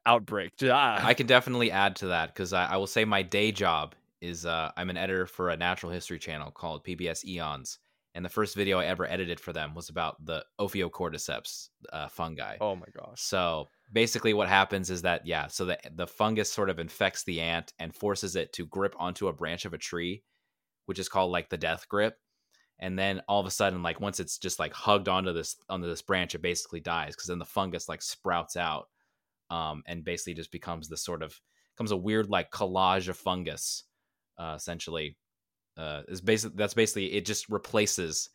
outbreak. Ah. I can definitely add to that because I, I will say my day job is uh, I'm an editor for a natural history channel called PBS Eons, and the first video I ever edited for them was about the Ophiocordyceps uh, fungi. Oh my gosh! So basically, what happens is that yeah, so the the fungus sort of infects the ant and forces it to grip onto a branch of a tree, which is called like the death grip. And then all of a sudden, like once it's just like hugged onto this onto this branch, it basically dies because then the fungus like sprouts out, um, and basically just becomes this sort of becomes a weird like collage of fungus, uh, essentially uh, is basically that's basically it just replaces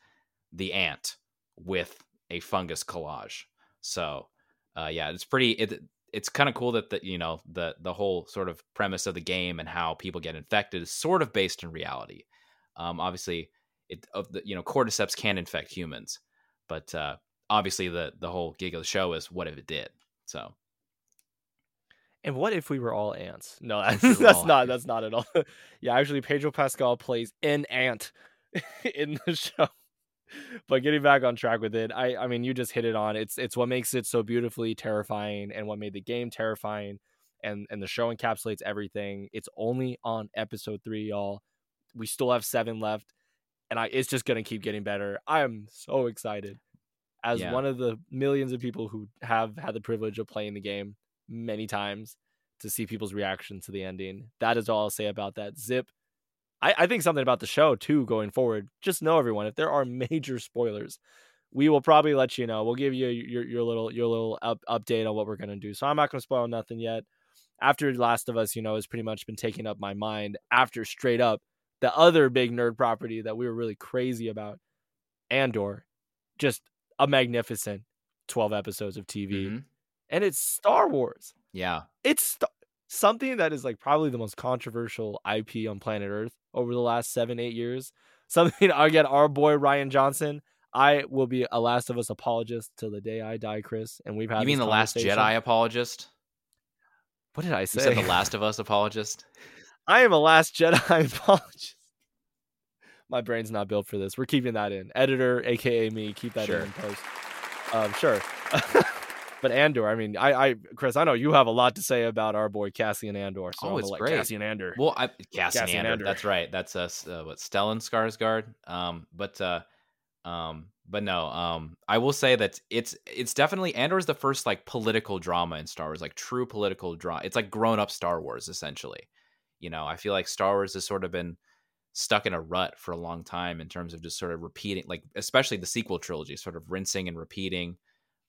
the ant with a fungus collage. So uh, yeah, it's pretty. It, it's kind of cool that the you know the the whole sort of premise of the game and how people get infected is sort of based in reality. Um, obviously, it of the you know cordyceps can infect humans, but uh, obviously the the whole gig of the show is what if it did. So and what if we were all ants? No, that's, that's not. That's not at all. yeah, actually, Pedro Pascal plays an ant in the show. But getting back on track with it, I I mean, you just hit it on. It's it's what makes it so beautifully terrifying, and what made the game terrifying, and and the show encapsulates everything. It's only on episode three, y'all. We still have seven left, and I it's just gonna keep getting better. I am so excited. As yeah. one of the millions of people who have had the privilege of playing the game, many times to see people's reaction to the ending. That is all I'll say about that. Zip. I, I think something about the show too going forward. Just know everyone, if there are major spoilers, we will probably let you know. We'll give you your your little your little up, update on what we're gonna do. So I'm not gonna spoil nothing yet. After Last of Us, you know, has pretty much been taking up my mind. After straight up the other big nerd property that we were really crazy about, Andor, just a magnificent 12 episodes of TV. Mm-hmm and it's Star Wars. Yeah. It's st- something that is like probably the most controversial IP on planet Earth over the last seven, eight years. Something again, our boy Rian Johnson. I will be a Last of Us apologist till the day I die, Chris. And we've had. You mean the Last Jedi apologist? What did I say? You said the Last of Us apologist. I am a Last Jedi apologist. My brain's not built for this. We're keeping that in. Editor, aka me, keep that sure. in post. Um, sure. But Andor, I mean, I, I, Chris, I know you have a lot to say about our boy Cassian Andor. So oh, it's great. Cassian Andor. Well, I, Cassian, Cassian Andor, Andor, That's right. That's us. Uh, what Stellan Skarsgård. Um, but uh, um, but no. Um, I will say that it's it's definitely Andor is the first like political drama in Star Wars, like true political drama. It's like grown up Star Wars essentially. You know, I feel like Star Wars has sort of been stuck in a rut for a long time in terms of just sort of repeating, like especially the sequel trilogy, sort of rinsing and repeating.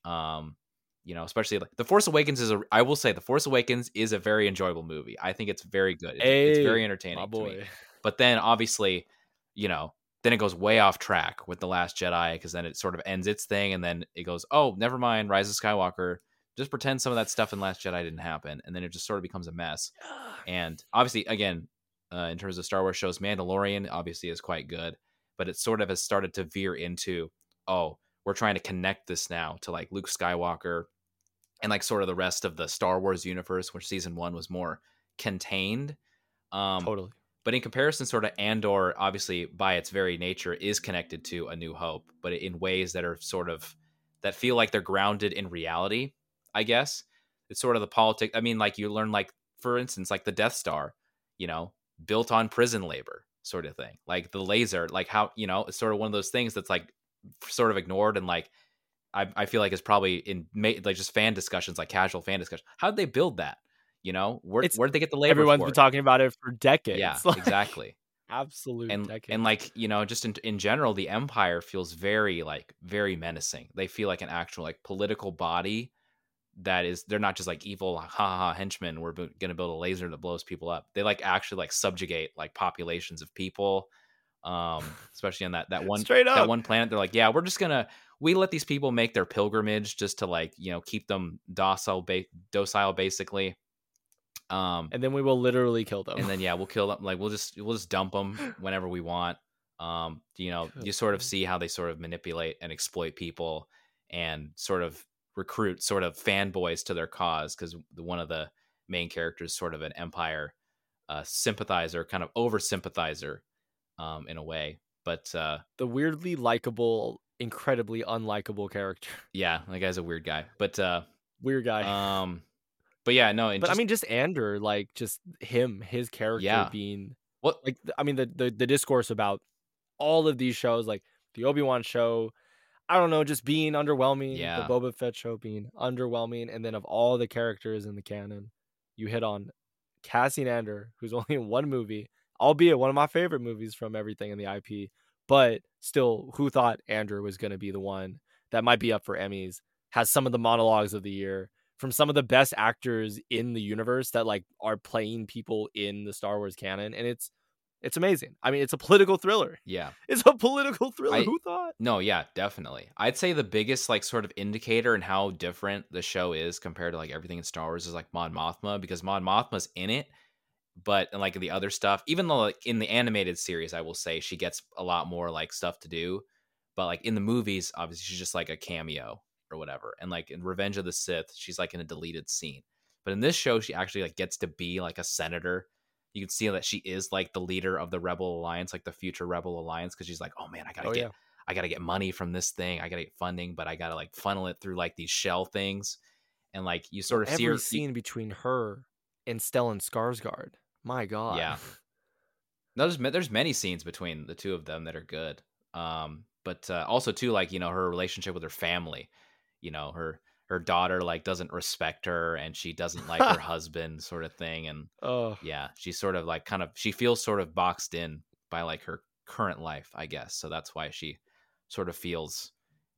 Um, you know, especially like The Force Awakens is a I will say The Force Awakens is a very enjoyable movie. I think it's very good. It's, hey, it's very entertaining to me. But then obviously, you know, then it goes way off track with The Last Jedi because then it sort of ends its thing and then it goes, "Oh, never mind, Rise of Skywalker." Just pretend some of that stuff in Last Jedi didn't happen and then it just sort of becomes a mess. And obviously again, uh, in terms of Star Wars shows, Mandalorian obviously is quite good, but it sort of has started to veer into, "Oh, we're trying to connect this now to like Luke Skywalker and like sort of the rest of the Star Wars universe, where season one was more contained. Um, totally. But in comparison, sort of Andor, obviously by its very nature, is connected to A New Hope, but in ways that are sort of that feel like they're grounded in reality. I guess it's sort of the politics. I mean, like you learn, like for instance, like the Death Star, you know, built on prison labor, sort of thing. Like the laser, like how you know, it's sort of one of those things that's like sort of ignored and like I, I feel like it's probably in like just fan discussions, like casual fan discussion. How did they build that? You know, where where did they get the labor? Everyone's been talking about it for decades. Yeah, like, exactly. Absolutely. and decades. and like you know, just in in general, the empire feels very like very menacing. They feel like an actual like political body that is. They're not just like evil ha ha, ha henchmen. We're b- gonna build a laser that blows people up. They like actually like subjugate like populations of people um especially on that that one Straight up. that one planet they're like yeah we're just gonna we let these people make their pilgrimage just to like you know keep them docile ba- docile basically um and then we will literally kill them and then yeah we'll kill them like we'll just we'll just dump them whenever we want um you know you sort of see how they sort of manipulate and exploit people and sort of recruit sort of fanboys to their cause because one of the main characters sort of an empire uh, sympathizer kind of over sympathizer um, in a way. But uh, the weirdly likable, incredibly unlikable character. Yeah, that guy's a weird guy. But uh, weird guy. Um, but yeah, no. but just, I mean, just Andor, like just him, his character yeah. being what, like I mean, the, the the discourse about all of these shows, like the Obi Wan show. I don't know, just being underwhelming. Yeah. The Boba Fett show being underwhelming, and then of all the characters in the canon, you hit on Cassian Andor, who's only in one movie, albeit one of my favorite movies from everything in the IP. But still, who thought Andor was going to be the one that might be up for Emmys? Has some of the monologues of the year from some of the best actors in the universe that like are playing people in the Star Wars canon, and it's it's amazing. I mean, it's a political thriller. Yeah. It's a political thriller. I- Who thought? No, yeah, definitely. I'd say the biggest like sort of indicator and how different the show is compared to like everything in Star Wars is like Mon Mothma because Mon Mothma's in it, but and like the other stuff, even though like in the animated series, I will say she gets a lot more like stuff to do, but like in the movies, obviously she's just like a cameo or whatever. And like in Revenge of the Sith, she's like in a deleted scene. But in this show, she actually like gets to be like a senator. You can see that she is like the leader of the Rebel Alliance, like the future Rebel Alliance, because she's like, oh man, I gotta Oh get yeah. I gotta get money from this thing. I gotta get funding, but I gotta like funnel it through like these shell things. And like you sort of Every see her. scene between her and Stellan Skarsgård. My God. Yeah. No, there's there's many scenes between the two of them that are good. Um, but uh, also too, like you know, her relationship with her family. You know, her her daughter like doesn't respect her, and she doesn't like her husband, sort of thing. And Oh, yeah, she's sort of like kind of she feels sort of boxed in by like her current life, I guess. So that's why she sort of feels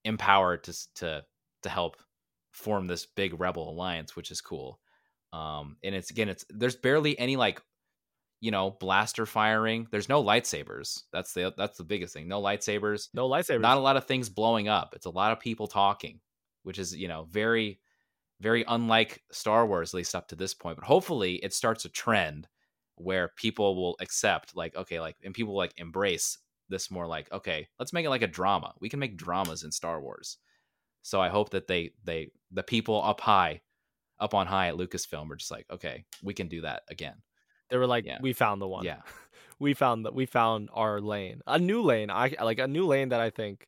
empowered to to to help form this big rebel alliance, which is cool. Um, and it's again, it's there's barely any like you know blaster firing. There's no lightsabers. That's the that's the biggest thing. No lightsabers. no lightsabers. Not a lot of things blowing up. It's a lot of people talking, which is you know very very unlike Star Wars, at least up to this point. But hopefully, it starts a trend where people will accept, like, okay, like, and people like embrace this more. Like, okay, let's make it like a drama. We can make dramas in Star Wars. So I hope that they they the people up high, up on high at Lucasfilm are just like, okay, we can do that again. They were like, Yeah. we found the one. Yeah. we found that we found our lane, a new lane. I like a new lane that I think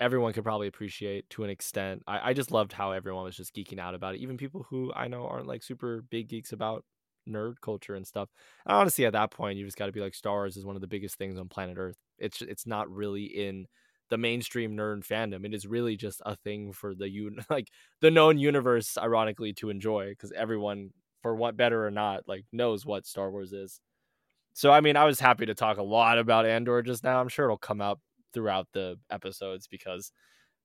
everyone could probably appreciate to an extent. I, I just loved how everyone was just geeking out about it. Even people who I know aren't like super big geeks about nerd culture and stuff. And honestly, at that point, you just got to be like, Star Wars is one of the biggest things on planet Earth. It's it's not really in the mainstream nerd fandom. It is really just a thing for the you like the known universe, ironically, to enjoy because everyone, for what better or not, like knows what Star Wars is. So I mean, I was happy to talk a lot about Andor just now. I'm sure it'll come out throughout the episodes because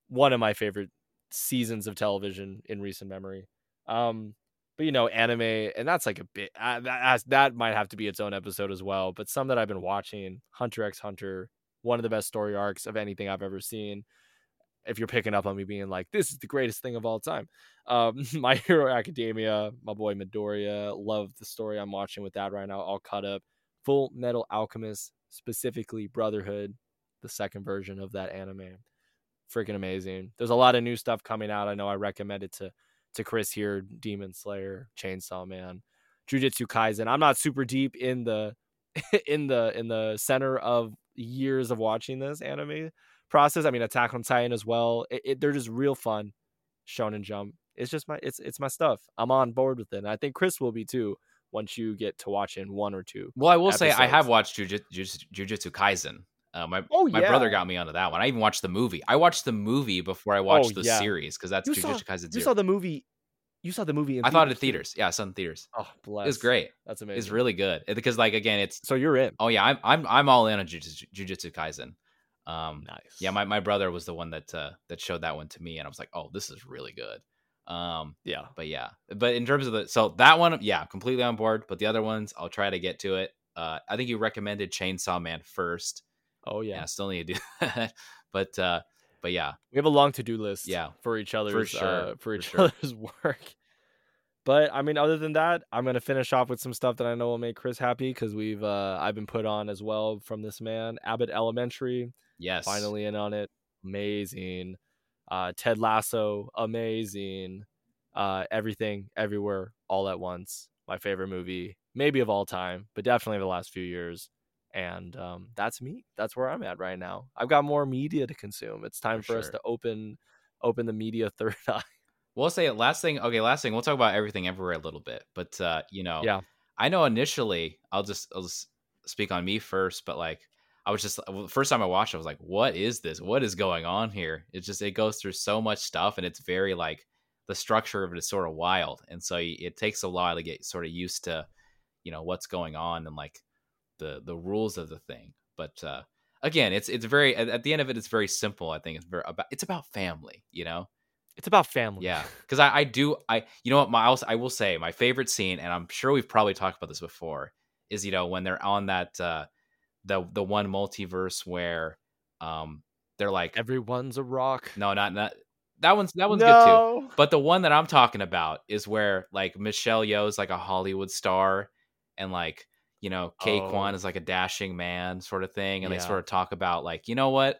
one of my favorite seasons of television in recent memory. Um, but you know, anime, and that's like a bit uh, that that might have to be its own episode as well. But some that I've been watching, Hunter x Hunter, one of the best story arcs of anything I've ever seen. If you're picking up on me being like, this is the greatest thing of all time. Um, My Hero Academia, my boy Midoriya, love the story I'm watching with that right now, all cut up. Full Metal Alchemist, specifically Brotherhood, the second version of that anime. Freaking amazing. There's a lot of new stuff coming out. I know I recommended it to to Chris here, Demon Slayer, Chainsaw Man, Jujutsu Kaisen. I'm not super deep in the in the in the center of years of watching this anime process. I mean, Attack on Titan as well. It, it, they're just real fun. Shonen Jump. It's just my it's it's my stuff. I'm on board with it. And I think Chris will be too once you get to watching one or two. Well, I will say I have watched Jujutsu, Jujutsu Kaisen. Uh, my Oh, my yeah. brother got me onto that one. I even watched the movie. I watched the movie before I watched the Oh, yeah. series because that's You saw- Jujutsu Kaisen You saw the movie. You saw the movie. In I thought it in theaters. Yeah, I saw it in theaters. Oh, bless. It was great. That's amazing. It's really good because, like, again, it's So you're in. oh yeah, I'm I'm I'm all in on Jujutsu, Jujutsu Kaisen. Um, Nice. yeah, my, my brother was the one that uh, that showed that one to me, and I was like, oh, this is really good. Um, yeah. but yeah, but in terms of the so that one, yeah, completely on board. But the other ones, I'll try to get to it. Uh, I think you recommended Chainsaw Man first. Oh Yeah, yeah. I still need to do that. but uh, but yeah, We have a long to do list. Yeah, For each other's sure, uh, for for each sure. other's work. But I mean, other than that, I'm gonna finish off with some stuff that I know will make Chris happy because we've uh, I've been put on as well from this man, Abbott Elementary. yes, finally in on it. Amazing. Uh, Ted Lasso, amazing. Uh, everything, everywhere, all at once. My favorite movie, maybe of all time, but definitely the last few years. And um, that's me. That's where I'm at right now. I've got more media to consume. It's time For for, us to open open the media third eye. We'll say it. Last thing, okay. Last thing, we'll talk about everything everywhere a little bit. But uh, you know, Yeah. I know initially, I'll just I'll just speak on me first. But like, I was just the first time I watched, it, I was like, "What is this? What is going on here?" It's just it goes through so much stuff, and it's very like the structure of it is sort of wild, and so it takes a while to get sort of used to, you know, what's going on and like the the rules of the thing. But uh, again, it's it's very at, at the end of it, it's very simple. I think it's very about it's about family, you know. It's about family. Yeah, because I, I do I you know what my I will say my favorite scene, and I'm sure we've probably talked about this before, is you know when they're on that uh, the the one multiverse where um they're like everyone's a rock. No, not not that one's that one's no. good too. But the one that I'm talking about is where like Michelle Yeoh's like a Hollywood star, and like you know K oh. Is like a dashing man sort of thing, and yeah. they sort of talk about like you know what,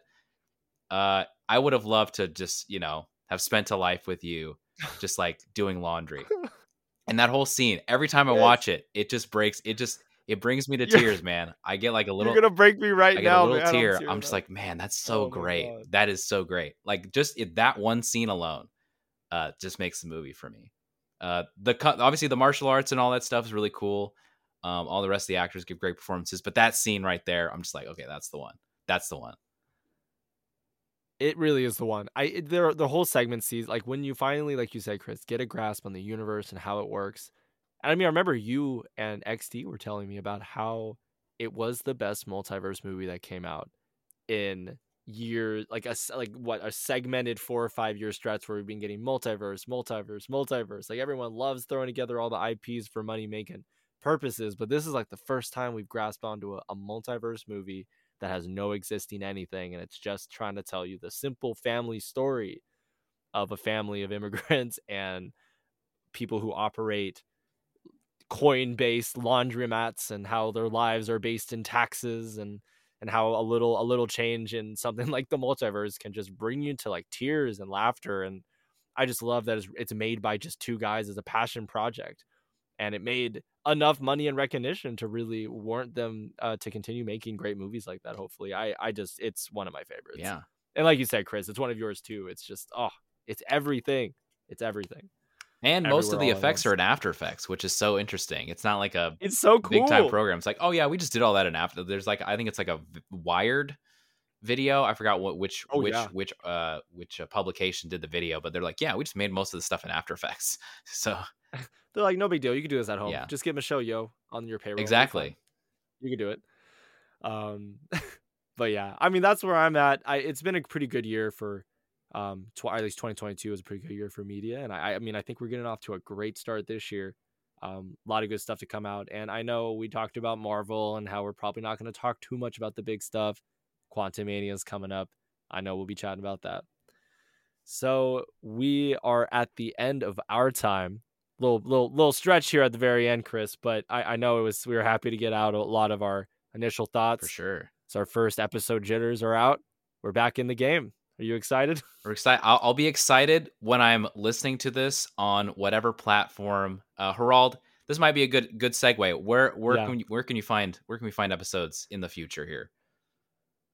uh, I would have loved to just you know have spent a life with you, just like doing laundry. and that whole scene, every time I watch it, it just breaks. It just it brings me to tears, man. I get like a little. You're gonna break me right I now. a little man. tear. I'm just like, man, that's so oh great. That is so great. Like just it, that one scene alone, uh, just makes the movie for me. Uh, the obviously the martial arts and all that stuff is really cool. Um, all the rest of the actors give great performances, but that scene right there, I'm just like, okay, that's the one. That's the one. It really is the one. I there the whole segment sees like when you finally, like you said, Chris, get a grasp on the universe and how it works. And I mean, I remember you and XD were telling me about how it was the best multiverse movie that came out in years, like a like what a segmented four or five year stretch where we've been getting multiverse, multiverse, multiverse. Like everyone loves throwing together all the IPs for money making purposes, but this is like the first time we've grasped onto a, a multiverse movie that has no existing anything and it's just trying to tell you the simple family story of a family of immigrants and people who operate coin based laundromats and how their lives are based in taxes and and how a little a little change in something like the multiverse can just bring you to like tears and laughter and I just love that it's, it's made by just two guys as a passion project and it made enough money and recognition to really warrant them uh, to continue making great movies like that. Hopefully, I I just it's one of my favorites. Yeah, and like you said, Chris, it's one of yours too. It's just oh, it's everything. It's everything. And most of the effects are in After Effects, which is so interesting. It's not like a it's so cool. big time program. It's like, oh yeah, we just did all that in After. There's like I think it's like a Wired video. I forgot what which oh, which yeah. which uh which uh, publication did the video, but they're like, yeah, we just made most of the stuff in After Effects. So they're like, no big deal. You can do this at home. Yeah. Just get Michelle Yeoh on your payroll. Exactly. You can do it. Um, but yeah, I mean that's where I'm at. I it's been a pretty good year for um tw- at least 2022 was a pretty good year for media, and I I mean I think we're getting off to a great start this year. Um, a lot of good stuff to come out, and I know we talked about Marvel and how we're probably not going to talk too much about the big stuff. Quantumania is coming up. I know we'll be chatting about that. So we are at the end of our time little little little stretch here at the very end, Chris. But I, I know it was we were happy to get out a lot of our initial thoughts. For sure. It's our first episode jitters are out. We're back in the game. Are you excited? We're excited. I'll, I'll, be excited when I'm listening to this on whatever platform. Uh, Gerald, this might be a good good segue. Where where yeah. can you, where can you find where can we find episodes in the future here?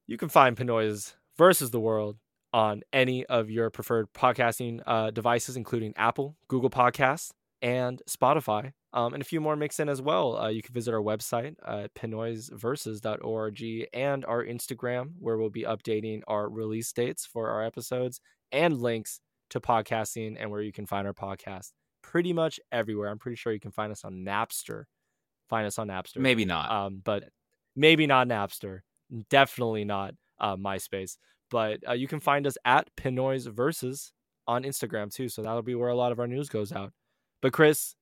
You can find Pinoys versus the world on any of your preferred podcasting uh, devices, including Apple, Google Podcasts, and Spotify, um, and a few more mix in as well. Uh, you can visit our website at uh, pinoysversus.org and our Instagram, where we'll be updating our release dates for our episodes and links to podcasting and where you can find our podcast pretty much everywhere. I'm pretty sure you can find us on Napster. Find us on Napster. Maybe not. Um, but maybe not Napster. Definitely not uh, MySpace. But uh, you can find us at Pinoys Versus on Instagram too. So that'll be where a lot of our news goes out. But Chris,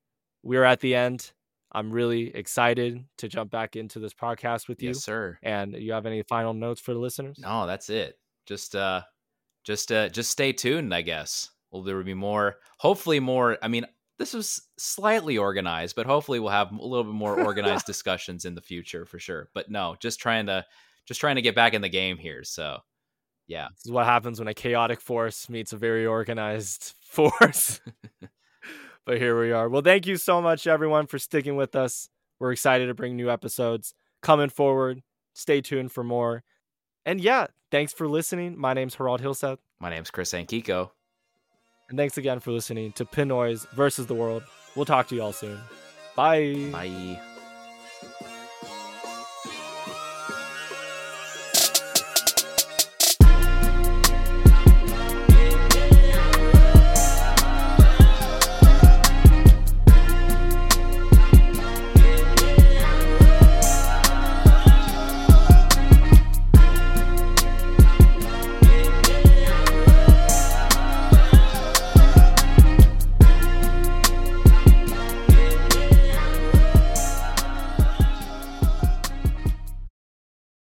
we're at the end. I'm really excited to jump back into this podcast with you. Yes, sir. And you have any final notes for the listeners? No, that's it. Just uh just uh just stay tuned, I guess. Well, there will be more hopefully more I mean, this was slightly organized, but hopefully we'll have a little bit more organized discussions in the future for sure. But no, just trying to just trying to get back in the game here. So yeah. This is what happens when a chaotic force meets a very organized force. but here we are. Well, thank you so much, everyone, for sticking with us. We're excited to bring new episodes coming forward. Stay tuned for more. And yeah, thanks for listening. My name's Gerald Hillseth. My name's Chris Ankiko. And thanks again for listening to Pinoys versus the World. We'll talk to you all soon. Bye. Bye.